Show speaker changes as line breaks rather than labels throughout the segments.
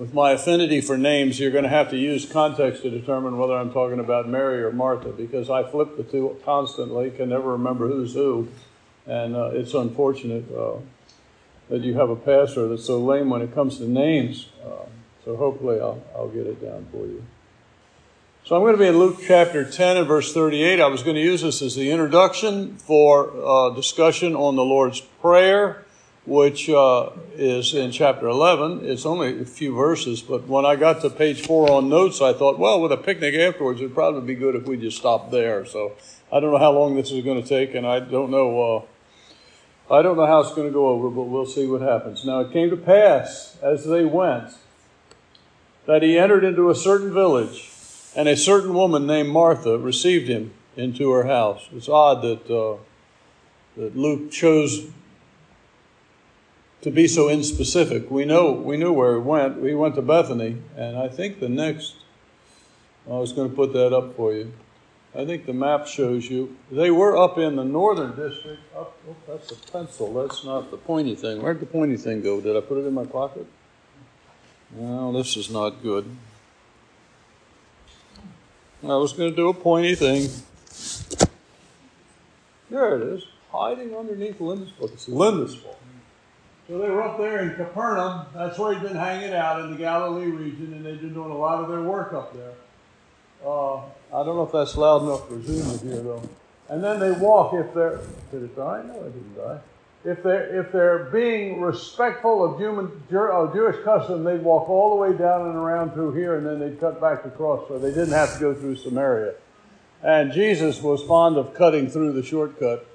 with my affinity for names, you're going to have to use context to determine whether I'm talking about Mary or Martha because I flip the two constantly, can never remember who's who. And uh, it's unfortunate uh, that you have a pastor that's so lame when it comes to names. Uh, so hopefully I'll, I'll get it down for you. So I'm going to be in Luke chapter 10 and verse 38. I was going to use this as the introduction for uh, discussion on the Lord's Prayer which uh, is in chapter 11. It's only a few verses, but when I got to page four on notes, I thought, well, with a picnic afterwards, it'd probably be good if we just stopped there. So I don't know how long this is going to take, and I don't know. Uh, I don't know how it's going to go over, but we'll see what happens. Now it came to pass as they went that he entered into a certain village, and a certain woman named Martha received him into her house. It's odd that uh, that Luke chose to be so inspecific. We know we knew where he went. We went to Bethany, and I think the next I was going to put that up for you. I think the map shows you they were up in the northern district. Up, oh, that's a pencil. That's not the pointy thing. Where'd the pointy thing go? Did I put it in my pocket? No, this is not good. I was going to do a pointy thing. There it is, hiding underneath Lindisfarne. It's Lindisfarne. So they were up there in Capernaum. That's where he'd been hanging out in the Galilee region, and they'd been doing a lot of their work up there. Uh, I don't know if that's loud enough for Zoom to hear, though. And then they walk if they're. Did it die? No, it didn't die. If they're, if they're being respectful of human, uh, Jewish custom, they'd walk all the way down and around through here, and then they'd cut back across, so they didn't have to go through Samaria. And Jesus was fond of cutting through the shortcut.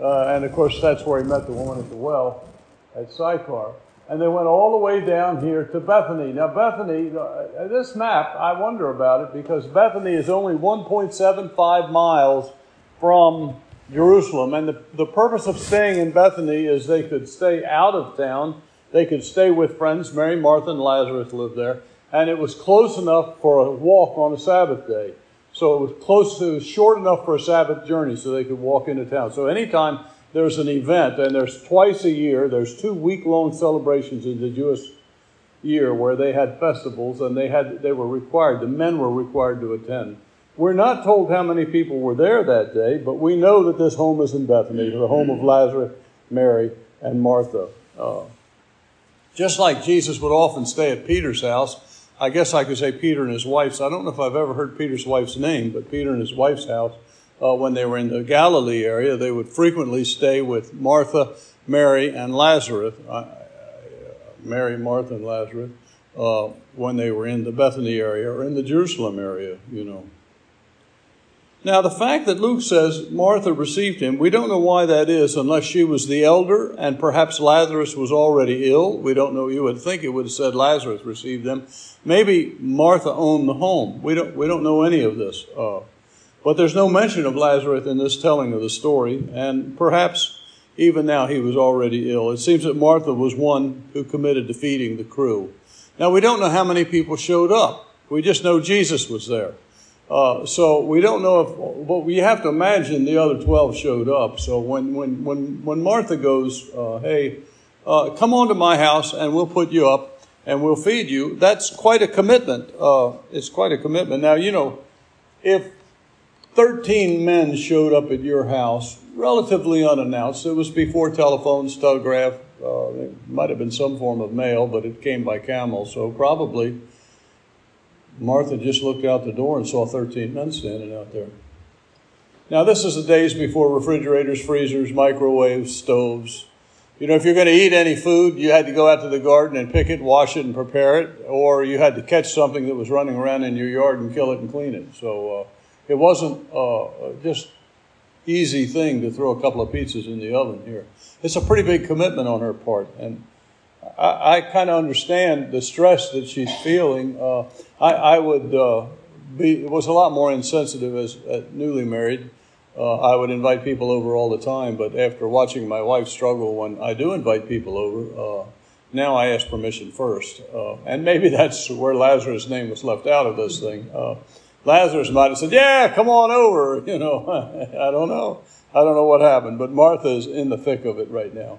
Uh, and of course, that's where he met the woman at the well at Sychar. And they went all the way down here to Bethany. Now, Bethany, uh, this map, I wonder about it because Bethany is only 1.75 miles from Jerusalem. And the, the purpose of staying in Bethany is they could stay out of town, they could stay with friends. Mary, Martha, and Lazarus lived there. And it was close enough for a walk on a Sabbath day. So it was close, it was short enough for a Sabbath journey so they could walk into town. So anytime there's an event, and there's twice a year, there's two week long celebrations in the Jewish year where they had festivals and they had they were required, the men were required to attend. We're not told how many people were there that day, but we know that this home is in Bethany, the home of Lazarus, Mary, and Martha. Uh, just like Jesus would often stay at Peter's house, I guess I could say Peter and his wife's. I don't know if I've ever heard Peter's wife's name, but Peter and his wife's house uh, when they were in the Galilee area, they would frequently stay with Martha, Mary, and Lazarus. Uh, Mary, Martha, and Lazarus uh, when they were in the Bethany area or in the Jerusalem area, you know. Now, the fact that Luke says Martha received him, we don't know why that is unless she was the elder and perhaps Lazarus was already ill. We don't know. You would think it would have said Lazarus received them. Maybe Martha owned the home. We don't, we don't know any of this. Uh, but there's no mention of Lazarus in this telling of the story, and perhaps even now he was already ill. It seems that Martha was one who committed to feeding the crew. Now, we don't know how many people showed up. We just know Jesus was there. Uh, so we don't know if, but we have to imagine the other 12 showed up. So when, when, when, when Martha goes, uh, hey, uh, come on to my house and we'll put you up and we'll feed you, that's quite a commitment. Uh, it's quite a commitment. Now, you know, if 13 men showed up at your house, relatively unannounced. It was before telephones, telegraph. Uh, it might have been some form of mail, but it came by camel. So probably Martha just looked out the door and saw 13 men standing out there. Now, this is the days before refrigerators, freezers, microwaves, stoves. You know, if you're going to eat any food, you had to go out to the garden and pick it, wash it, and prepare it, or you had to catch something that was running around in your yard and kill it and clean it. So, uh, it wasn't uh, just easy thing to throw a couple of pizzas in the oven here. It's a pretty big commitment on her part, and I, I kind of understand the stress that she's feeling. Uh, I, I, would uh, be was a lot more insensitive as newly married. Uh, I would invite people over all the time, but after watching my wife struggle when I do invite people over, uh, now I ask permission first, uh, and maybe that's where Lazarus' name was left out of this thing. Lazarus might have said, Yeah, come on over. You know, I don't know. I don't know what happened, but Martha is in the thick of it right now.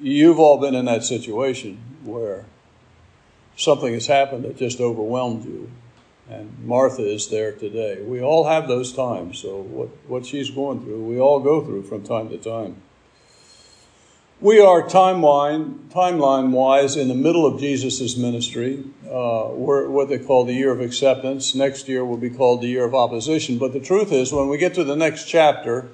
You've all been in that situation where something has happened that just overwhelmed you. And Martha is there today. We all have those times. So, what, what she's going through, we all go through from time to time. We are timeline, timeline wise in the middle of Jesus' ministry. Uh, we're what they call the year of acceptance. Next year will be called the year of opposition. But the truth is, when we get to the next chapter,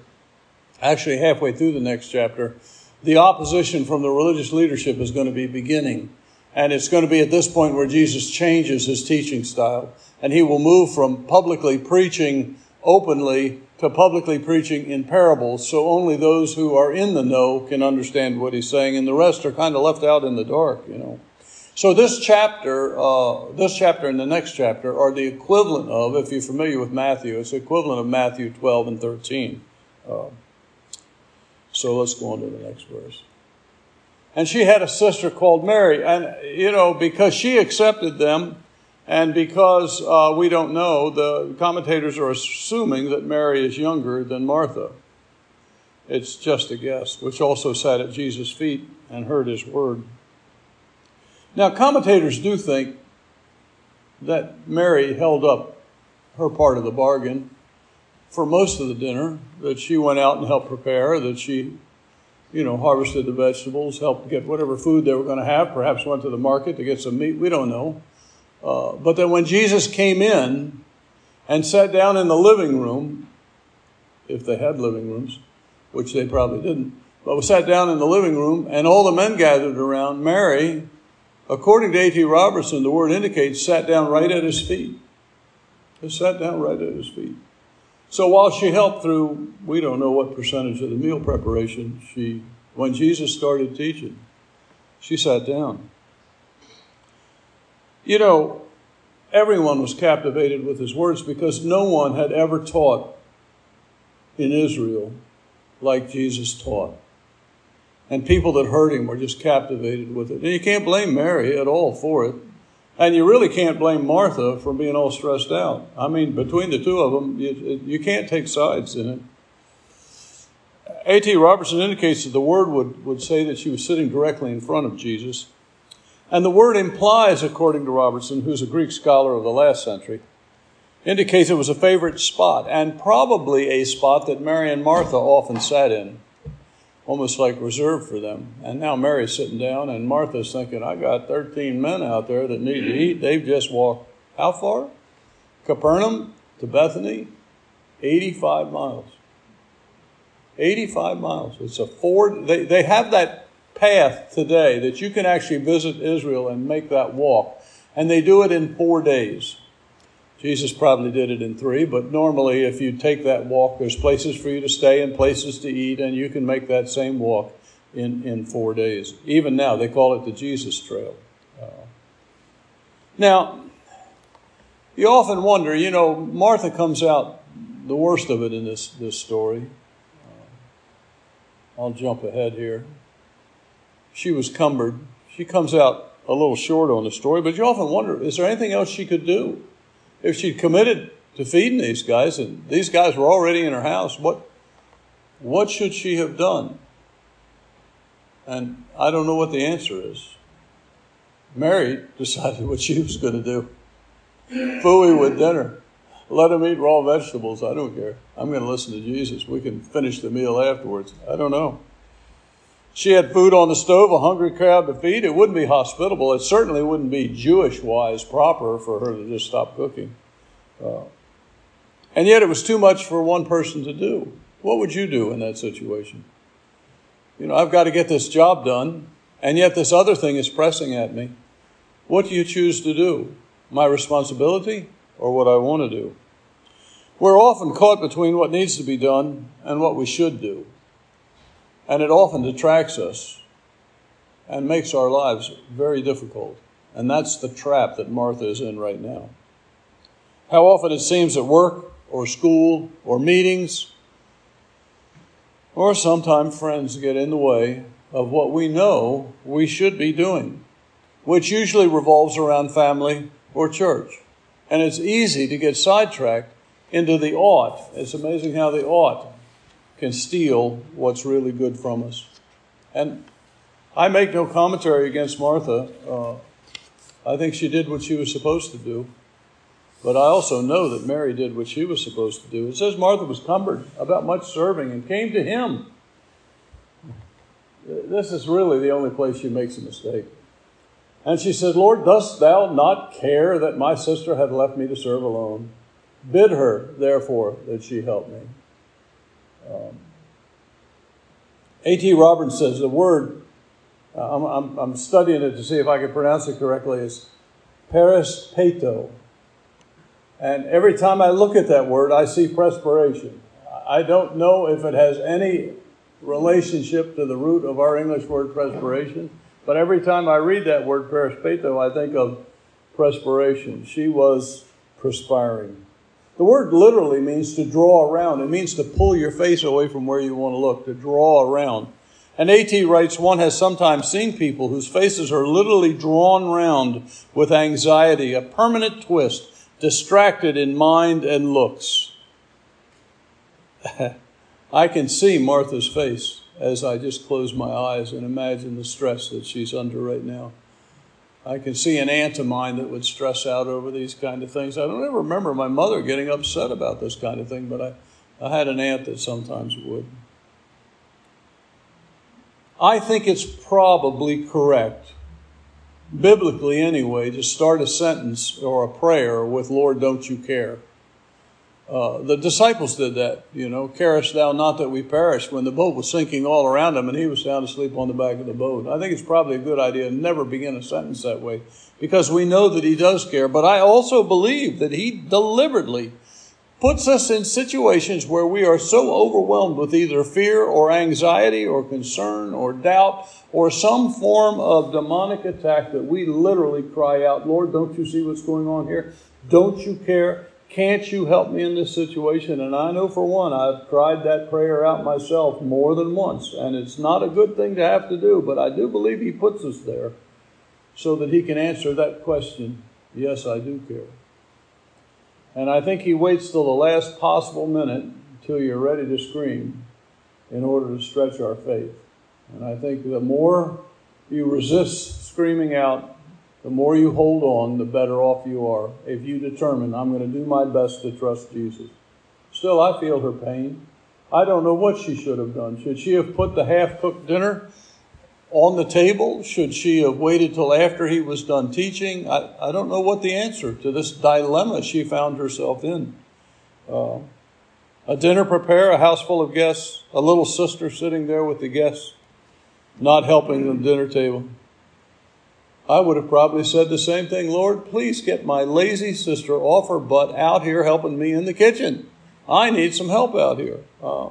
actually halfway through the next chapter, the opposition from the religious leadership is going to be beginning. And it's going to be at this point where Jesus changes his teaching style. And he will move from publicly preaching openly to publicly preaching in parables, so only those who are in the know can understand what he's saying, and the rest are kind of left out in the dark, you know. So this chapter, uh, this chapter and the next chapter are the equivalent of, if you're familiar with Matthew, it's the equivalent of Matthew 12 and 13. Uh, so let's go on to the next verse. And she had a sister called Mary, and you know, because she accepted them, and because uh, we don't know, the commentators are assuming that Mary is younger than Martha. It's just a guess, which also sat at Jesus' feet and heard his word. Now, commentators do think that Mary held up her part of the bargain for most of the dinner, that she went out and helped prepare, that she, you know, harvested the vegetables, helped get whatever food they were going to have, perhaps went to the market to get some meat. We don't know. Uh, but that when Jesus came in and sat down in the living room, if they had living rooms, which they probably didn't, but sat down in the living room and all the men gathered around, Mary, according to A.T. Robertson, the word indicates sat down right at his feet. Just sat down right at his feet. So while she helped through, we don't know what percentage of the meal preparation, she, when Jesus started teaching, she sat down. You know, everyone was captivated with his words because no one had ever taught in Israel like Jesus taught. And people that heard him were just captivated with it. And you can't blame Mary at all for it. And you really can't blame Martha for being all stressed out. I mean, between the two of them, you, you can't take sides in it. A.T. Robertson indicates that the word would, would say that she was sitting directly in front of Jesus. And the word implies, according to Robertson, who's a Greek scholar of the last century, indicates it was a favorite spot, and probably a spot that Mary and Martha often sat in, almost like reserved for them. And now Mary's sitting down, and Martha's thinking, I got 13 men out there that need to eat. They've just walked how far? Capernaum to Bethany, 85 miles. 85 miles. It's a four, they, they have that path today that you can actually visit Israel and make that walk. And they do it in four days. Jesus probably did it in three, but normally, if you take that walk, there's places for you to stay and places to eat, and you can make that same walk in, in four days. Even now, they call it the Jesus Trail. Uh, now, you often wonder, you know, Martha comes out the worst of it in this, this story. Uh, I'll jump ahead here she was cumbered. She comes out a little short on the story, but you often wonder is there anything else she could do? If she'd committed to feeding these guys and these guys were already in her house, what, what should she have done? And I don't know what the answer is. Mary decided what she was going to do. Fooey with dinner. Let them eat raw vegetables. I don't care. I'm going to listen to Jesus. We can finish the meal afterwards. I don't know. She had food on the stove, a hungry crowd to feed. It wouldn't be hospitable. It certainly wouldn't be Jewish wise proper for her to just stop cooking. Uh, and yet it was too much for one person to do. What would you do in that situation? You know, I've got to get this job done, and yet this other thing is pressing at me. What do you choose to do? My responsibility or what I want to do? We're often caught between what needs to be done and what we should do. And it often detracts us and makes our lives very difficult. And that's the trap that Martha is in right now. How often it seems at work or school or meetings or sometimes friends get in the way of what we know we should be doing, which usually revolves around family or church. And it's easy to get sidetracked into the ought. It's amazing how the ought can steal what's really good from us. And I make no commentary against Martha. Uh, I think she did what she was supposed to do. But I also know that Mary did what she was supposed to do. It says Martha was cumbered about much serving and came to him. This is really the only place she makes a mistake. And she said, Lord, dost thou not care that my sister hath left me to serve alone? Bid her, therefore, that she help me. Um, A.T. Roberts says the word, uh, I'm, I'm, I'm, studying it to see if I can pronounce it correctly, is perispeto. And every time I look at that word, I see perspiration. I don't know if it has any relationship to the root of our English word perspiration, but every time I read that word perispeto, I think of perspiration. She was perspiring. The word literally means to draw around. It means to pull your face away from where you want to look, to draw around. And A.T. writes, one has sometimes seen people whose faces are literally drawn round with anxiety, a permanent twist, distracted in mind and looks. I can see Martha's face as I just close my eyes and imagine the stress that she's under right now. I can see an aunt of mine that would stress out over these kind of things. I don't ever remember my mother getting upset about this kind of thing, but I, I had an aunt that sometimes would. I think it's probably correct, biblically anyway, to start a sentence or a prayer with, Lord, don't you care? Uh, the disciples did that, you know, carest thou not that we perish when the boat was sinking all around him and he was sound asleep on the back of the boat. I think it's probably a good idea to never begin a sentence that way because we know that he does care. But I also believe that he deliberately puts us in situations where we are so overwhelmed with either fear or anxiety or concern or doubt or some form of demonic attack that we literally cry out, Lord, don't you see what's going on here? Don't you care? Can't you help me in this situation? And I know for one, I've tried that prayer out myself more than once, and it's not a good thing to have to do, but I do believe He puts us there so that He can answer that question yes, I do care. And I think He waits till the last possible minute until you're ready to scream in order to stretch our faith. And I think the more you resist screaming out, the more you hold on, the better off you are if you determine, I'm going to do my best to trust Jesus. Still, I feel her pain. I don't know what she should have done. Should she have put the half cooked dinner on the table? Should she have waited till after he was done teaching? I, I don't know what the answer to this dilemma she found herself in. Uh, a dinner prepare, a house full of guests, a little sister sitting there with the guests, not helping the dinner table. I would have probably said the same thing Lord, please get my lazy sister off her butt out here helping me in the kitchen. I need some help out here. Uh,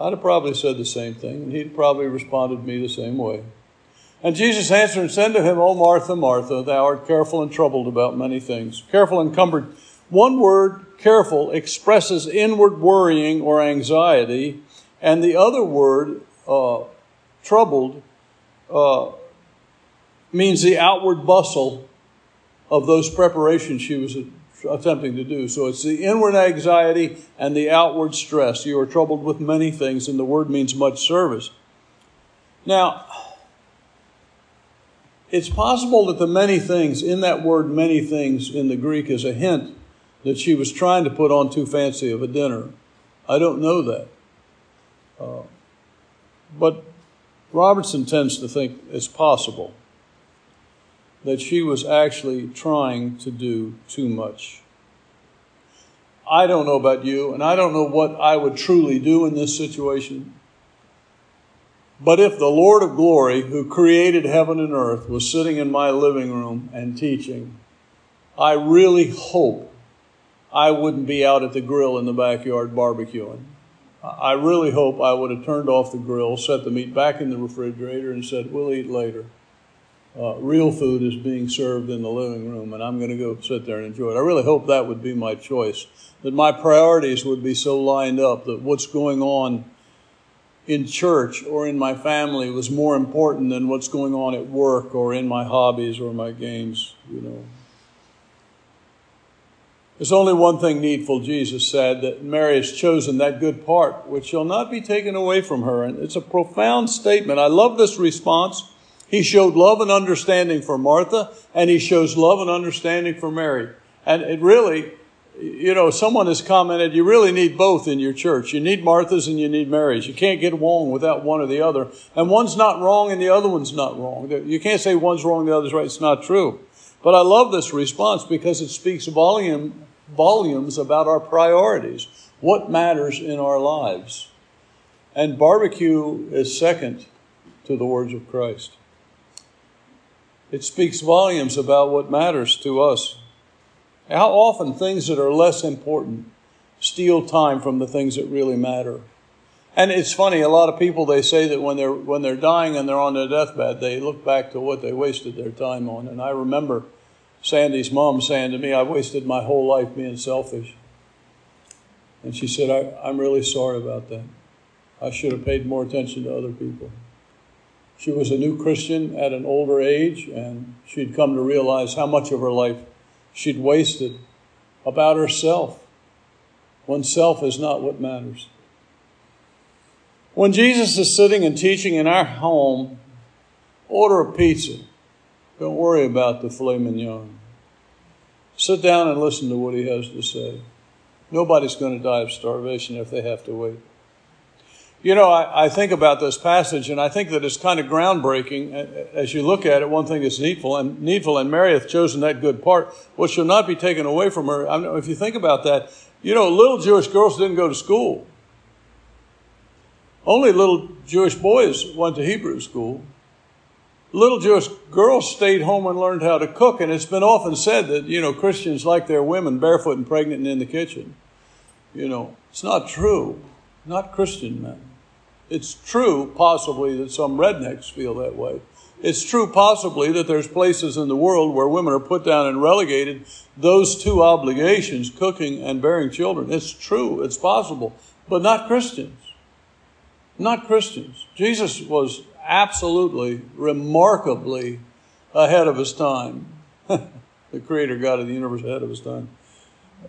I'd have probably said the same thing, and he'd probably responded to me the same way. And Jesus answered and said to him, O Martha, Martha, thou art careful and troubled about many things, careful and cumbered. One word, careful, expresses inward worrying or anxiety, and the other word, uh, troubled, uh, means the outward bustle of those preparations she was attempting to do. So it's the inward anxiety and the outward stress. You are troubled with many things, and the word means much service. Now, it's possible that the many things, in that word many things in the Greek, is a hint that she was trying to put on too fancy of a dinner. I don't know that. Uh, but Robertson tends to think it's possible that she was actually trying to do too much. I don't know about you, and I don't know what I would truly do in this situation. But if the Lord of glory, who created heaven and earth, was sitting in my living room and teaching, I really hope I wouldn't be out at the grill in the backyard barbecuing. I really hope I would have turned off the grill, set the meat back in the refrigerator, and said, We'll eat later uh, real food is being served in the living room, and I'm going to go sit there and enjoy it. I really hope that would be my choice, that my priorities would be so lined up that what's going on in church or in my family was more important than what's going on at work or in my hobbies or my games, you know. There's only one thing needful, Jesus said, that Mary has chosen that good part, which shall not be taken away from her. And it's a profound statement. I love this response. He showed love and understanding for Martha, and he shows love and understanding for Mary. And it really, you know, someone has commented, you really need both in your church. You need Martha's and you need Mary's. You can't get along without one or the other. And one's not wrong and the other one's not wrong. You can't say one's wrong, the other's right. It's not true. But I love this response because it speaks volume, volumes about our priorities, what matters in our lives. And barbecue is second to the words of Christ. It speaks volumes about what matters to us. How often things that are less important steal time from the things that really matter. And it's funny, a lot of people they say that when they're when they're dying and they're on their deathbed, they look back to what they wasted their time on. And I remember Sandy's mom saying to me, I wasted my whole life being selfish. And she said, I, I'm really sorry about that. I should have paid more attention to other people. She was a new Christian at an older age, and she'd come to realize how much of her life she'd wasted about herself when self is not what matters. When Jesus is sitting and teaching in our home, order a pizza. Don't worry about the filet mignon. Sit down and listen to what he has to say. Nobody's going to die of starvation if they have to wait. You know, I, I, think about this passage, and I think that it's kind of groundbreaking as you look at it. One thing is needful, and needful, and Mary hath chosen that good part, which shall not be taken away from her. I mean, if you think about that, you know, little Jewish girls didn't go to school. Only little Jewish boys went to Hebrew school. Little Jewish girls stayed home and learned how to cook, and it's been often said that you know Christians like their women barefoot and pregnant and in the kitchen. You know, it's not true. Not Christian men. It's true, possibly, that some rednecks feel that way. It's true, possibly, that there's places in the world where women are put down and relegated those two obligations, cooking and bearing children. It's true, it's possible, but not Christians. Not Christians. Jesus was absolutely, remarkably ahead of his time. the Creator God of the universe ahead of his time.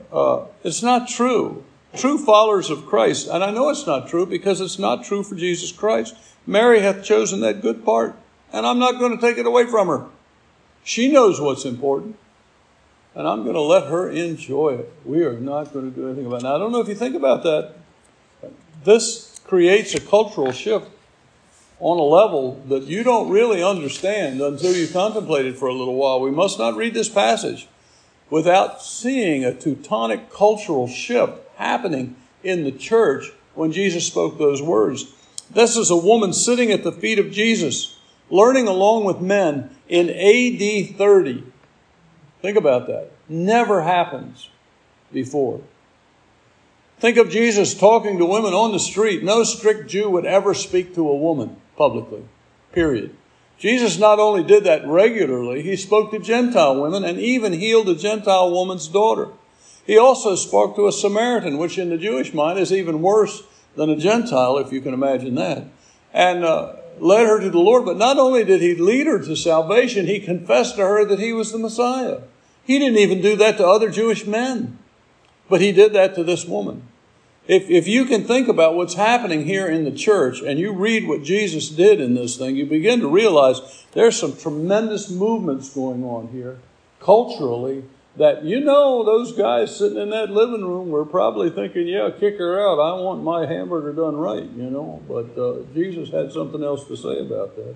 Uh, it's not true true followers of Christ, and I know it's not true because it's not true for Jesus Christ. Mary hath chosen that good part, and I'm not going to take it away from her. She knows what's important, and I'm going to let her enjoy it. We are not going to do anything about it. Now, I don't know if you think about that. This creates a cultural shift on a level that you don't really understand until you contemplate it for a little while. We must not read this passage without seeing a Teutonic cultural shift happening in the church when Jesus spoke those words. This is a woman sitting at the feet of Jesus, learning along with men in AD 30. Think about that. Never happens before. Think of Jesus talking to women on the street. No strict Jew would ever speak to a woman publicly, period. Jesus not only did that regularly, he spoke to Gentile women and even healed a Gentile woman's daughter. He also spoke to a Samaritan, which in the Jewish mind is even worse than a Gentile, if you can imagine that, and uh, led her to the Lord. But not only did he lead her to salvation, he confessed to her that he was the Messiah. He didn't even do that to other Jewish men, but he did that to this woman. If, if you can think about what's happening here in the church and you read what Jesus did in this thing, you begin to realize there's some tremendous movements going on here culturally that you know those guys sitting in that living room were probably thinking, yeah, kick her out. I want my hamburger done right, you know. But uh, Jesus had something else to say about that.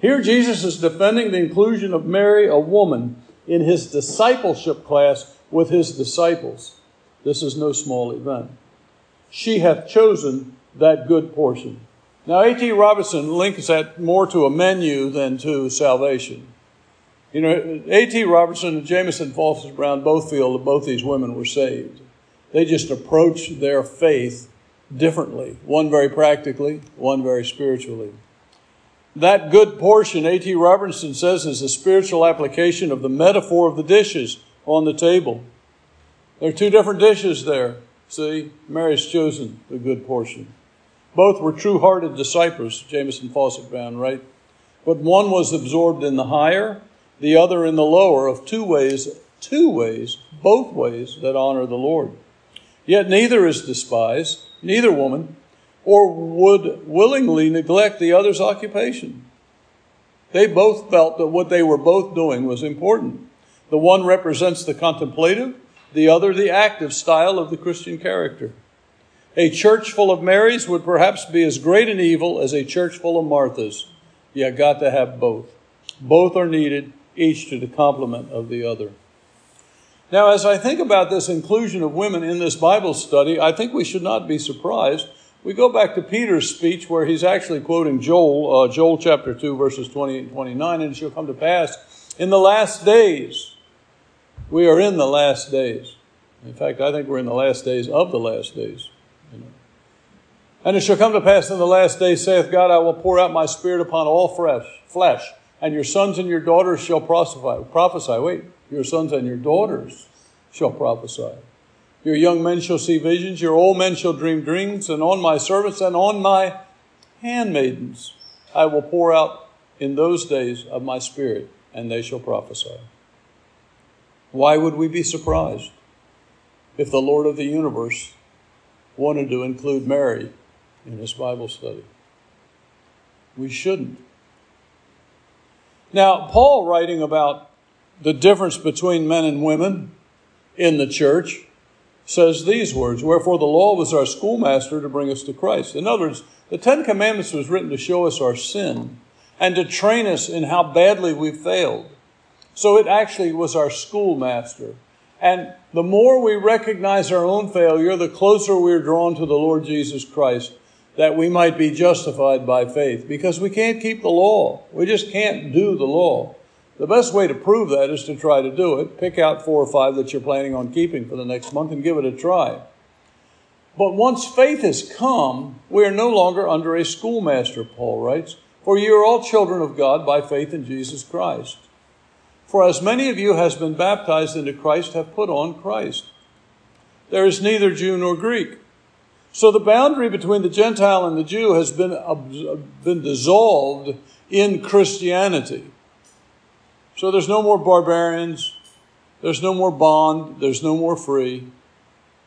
Here, Jesus is defending the inclusion of Mary, a woman, in his discipleship class with his disciples. This is no small event. She hath chosen that good portion. Now, A.T. Robinson links that more to a menu than to salvation. You know, A.T. Robertson and Jamieson Fausset Brown both feel that both these women were saved. They just approached their faith differently, one very practically, one very spiritually. That good portion, A.T. Robertson says, is a spiritual application of the metaphor of the dishes on the table. There are two different dishes there. See, Mary's chosen the good portion. Both were true hearted disciples, Jamieson Fausset Brown, right? But one was absorbed in the higher, the other in the lower of two ways, two ways, both ways that honor the Lord. Yet neither is despised, neither woman, or would willingly neglect the other's occupation. They both felt that what they were both doing was important. The one represents the contemplative, the other the active style of the Christian character. A church full of Marys would perhaps be as great an evil as a church full of Marthas. You got to have both. Both are needed, each to the complement of the other. Now, as I think about this inclusion of women in this Bible study, I think we should not be surprised. We go back to Peter's speech where he's actually quoting Joel, uh, Joel chapter 2, verses 28 and 29, and it shall come to pass in the last days. We are in the last days. In fact, I think we're in the last days of the last days. You know. And it shall come to pass in the last days, saith God, I will pour out my spirit upon all flesh, and your sons and your daughters shall prophesy. Prophesy, wait, your sons and your daughters shall prophesy. Your young men shall see visions, your old men shall dream dreams, and on my servants and on my handmaidens I will pour out in those days of my spirit, and they shall prophesy. Why would we be surprised if the Lord of the universe wanted to include Mary in his Bible study? We shouldn't. Now, Paul, writing about the difference between men and women in the church, says these words Wherefore the law was our schoolmaster to bring us to Christ. In other words, the Ten Commandments was written to show us our sin and to train us in how badly we failed. So it actually was our schoolmaster. And the more we recognize our own failure, the closer we're drawn to the Lord Jesus Christ, that we might be justified by faith. Because we can't keep the law. We just can't do the law. The best way to prove that is to try to do it. Pick out four or five that you're planning on keeping for the next month and give it a try. But once faith has come, we are no longer under a schoolmaster, Paul writes, for you are all children of God by faith in Jesus Christ. For as many of you has been baptized into Christ have put on Christ. There is neither Jew nor Greek. So the boundary between the Gentile and the Jew has been, been dissolved in Christianity. So there's no more barbarians, there's no more bond, there's no more free,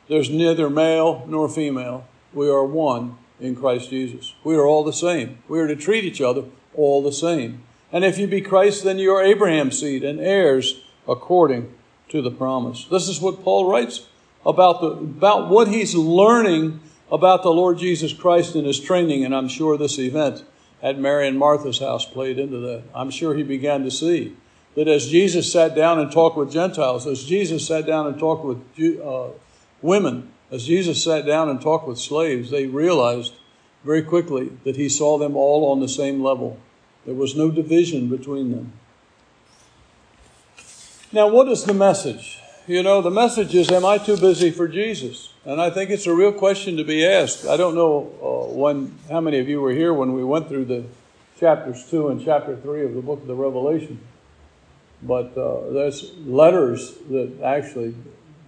there's neither male nor female. We are one in Christ Jesus. We are all the same. We are to treat each other all the same. And if you be Christ, then you are Abraham's seed and heirs according to the promise. This is what Paul writes about the about what he's learning about the Lord Jesus Christ and his training, and I'm sure this event at Mary and Martha's house played into that. I'm sure he began to see that as Jesus sat down and talked with Gentiles, as Jesus sat down and talked with uh, women, as Jesus sat down and talked with slaves, they realized very quickly that he saw them all on the same level. There was no division between them. Now, what is the message? You know, the message is, Am I too busy for Jesus? And I think it's a real question to be asked. I don't know uh, when, how many of you were here when we went through the chapters 2 and chapter 3 of the book of the Revelation. But uh, there's letters that actually,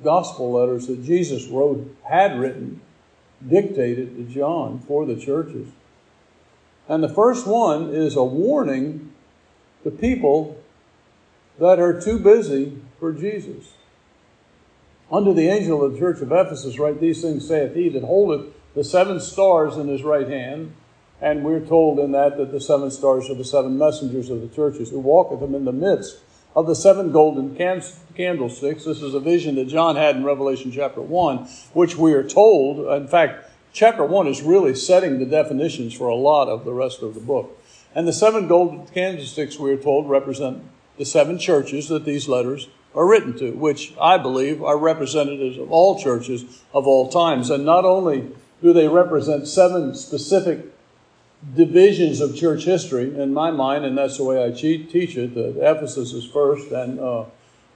gospel letters that Jesus wrote, had written, dictated to John for the churches. And the first one is a warning to people that are too busy for Jesus. Unto the angel of the church of Ephesus, write these things saith he that holdeth the seven stars in his right hand. And we're told in that that the seven stars are the seven messengers of the churches who walketh them in the midst of the seven golden candlesticks. This is a vision that John had in Revelation chapter 1, which we are told, in fact, chapter 1 is really setting the definitions for a lot of the rest of the book. And the seven golden candlesticks, we are told, represent the seven churches that these letters are written to, which I believe are representatives of all churches of all times. And not only do they represent seven specific divisions of church history in my mind, and that's the way I teach it. That Ephesus is first and uh,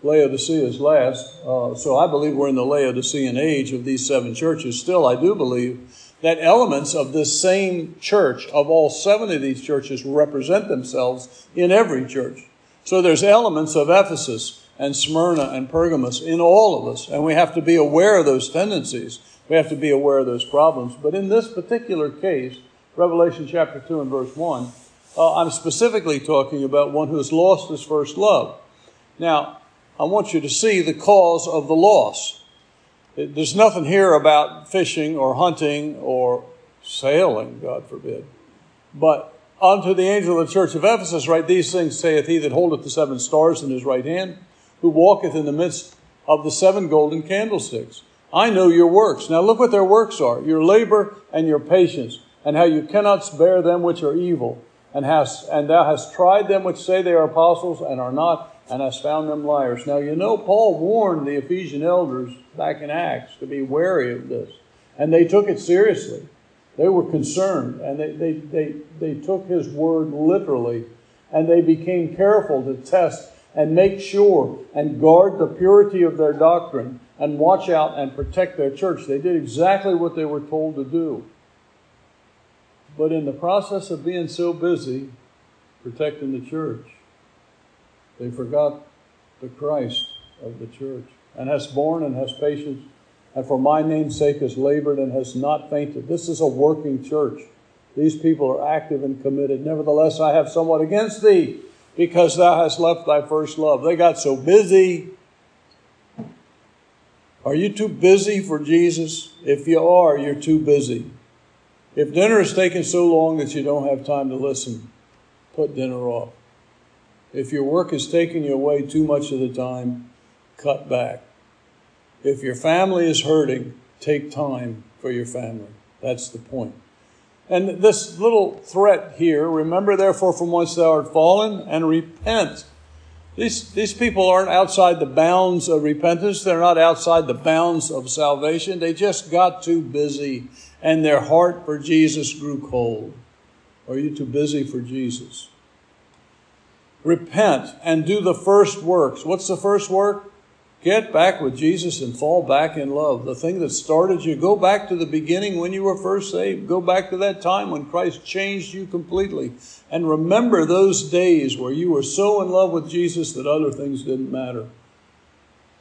Laodicea is last. Uh, so I believe we're in the Laodicean age of these seven churches. Still, I do believe that elements of this same church, of all seven of these churches, represent themselves in every church. So there's elements of Ephesus and Smyrna and Pergamos in all of us, and we have to be aware of those tendencies. We have to be aware of those problems. But in this particular case, Revelation chapter 2 and verse 1, uh, I'm specifically talking about one who has lost his first love. Now, I want you to see the cause of the loss. There's nothing here about fishing or hunting or sailing, God forbid. But Unto the angel of the church of Ephesus, write these things, saith he that holdeth the seven stars in his right hand, who walketh in the midst of the seven golden candlesticks. I know your works. Now look what their works are your labor and your patience, and how you cannot spare them which are evil, and, hast, and thou hast tried them which say they are apostles and are not, and hast found them liars. Now you know Paul warned the Ephesian elders back in Acts to be wary of this, and they took it seriously. They were concerned, and they, they, they, they took his word literally, and they became careful to test and make sure and guard the purity of their doctrine and watch out and protect their church. They did exactly what they were told to do. But in the process of being so busy protecting the church, they forgot the Christ of the church and has borne and has patience and for my name's sake has labored and has not fainted. This is a working church. These people are active and committed. Nevertheless, I have somewhat against thee because thou hast left thy first love. They got so busy. Are you too busy for Jesus? If you are, you're too busy. If dinner is taking so long that you don't have time to listen, put dinner off. If your work is taking you away too much of the time, cut back. If your family is hurting, take time for your family. That's the point. And this little threat here remember, therefore, from whence thou art fallen, and repent. These, these people aren't outside the bounds of repentance. They're not outside the bounds of salvation. They just got too busy, and their heart for Jesus grew cold. Are you too busy for Jesus? Repent and do the first works. What's the first work? Get back with Jesus and fall back in love. The thing that started you, go back to the beginning when you were first saved. Go back to that time when Christ changed you completely. And remember those days where you were so in love with Jesus that other things didn't matter.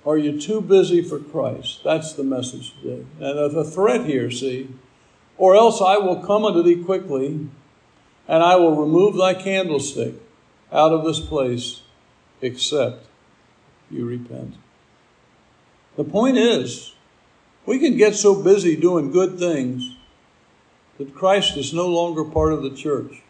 Are you too busy for Christ? That's the message today. And the threat here, see, or else I will come unto thee quickly, and I will remove thy candlestick out of this place, except you repent. The point is, we can get so busy doing good things that Christ is no longer part of the church.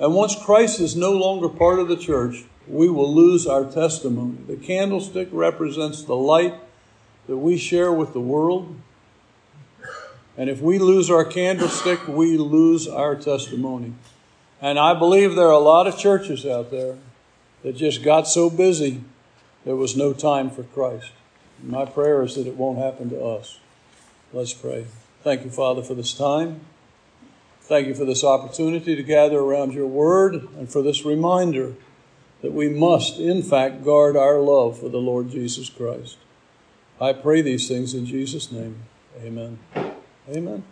And once Christ is no longer part of the church, we will lose our testimony. The candlestick represents the light that we share with the world. And if we lose our candlestick, we lose our testimony. And I believe there are a lot of churches out there that just got so busy there was no time for Christ. My prayer is that it won't happen to us. Let's pray. Thank you, Father, for this time. Thank you for this opportunity to gather around your word and for this reminder that we must, in fact, guard our love for the Lord Jesus Christ. I pray these things in Jesus' name. Amen. Amen.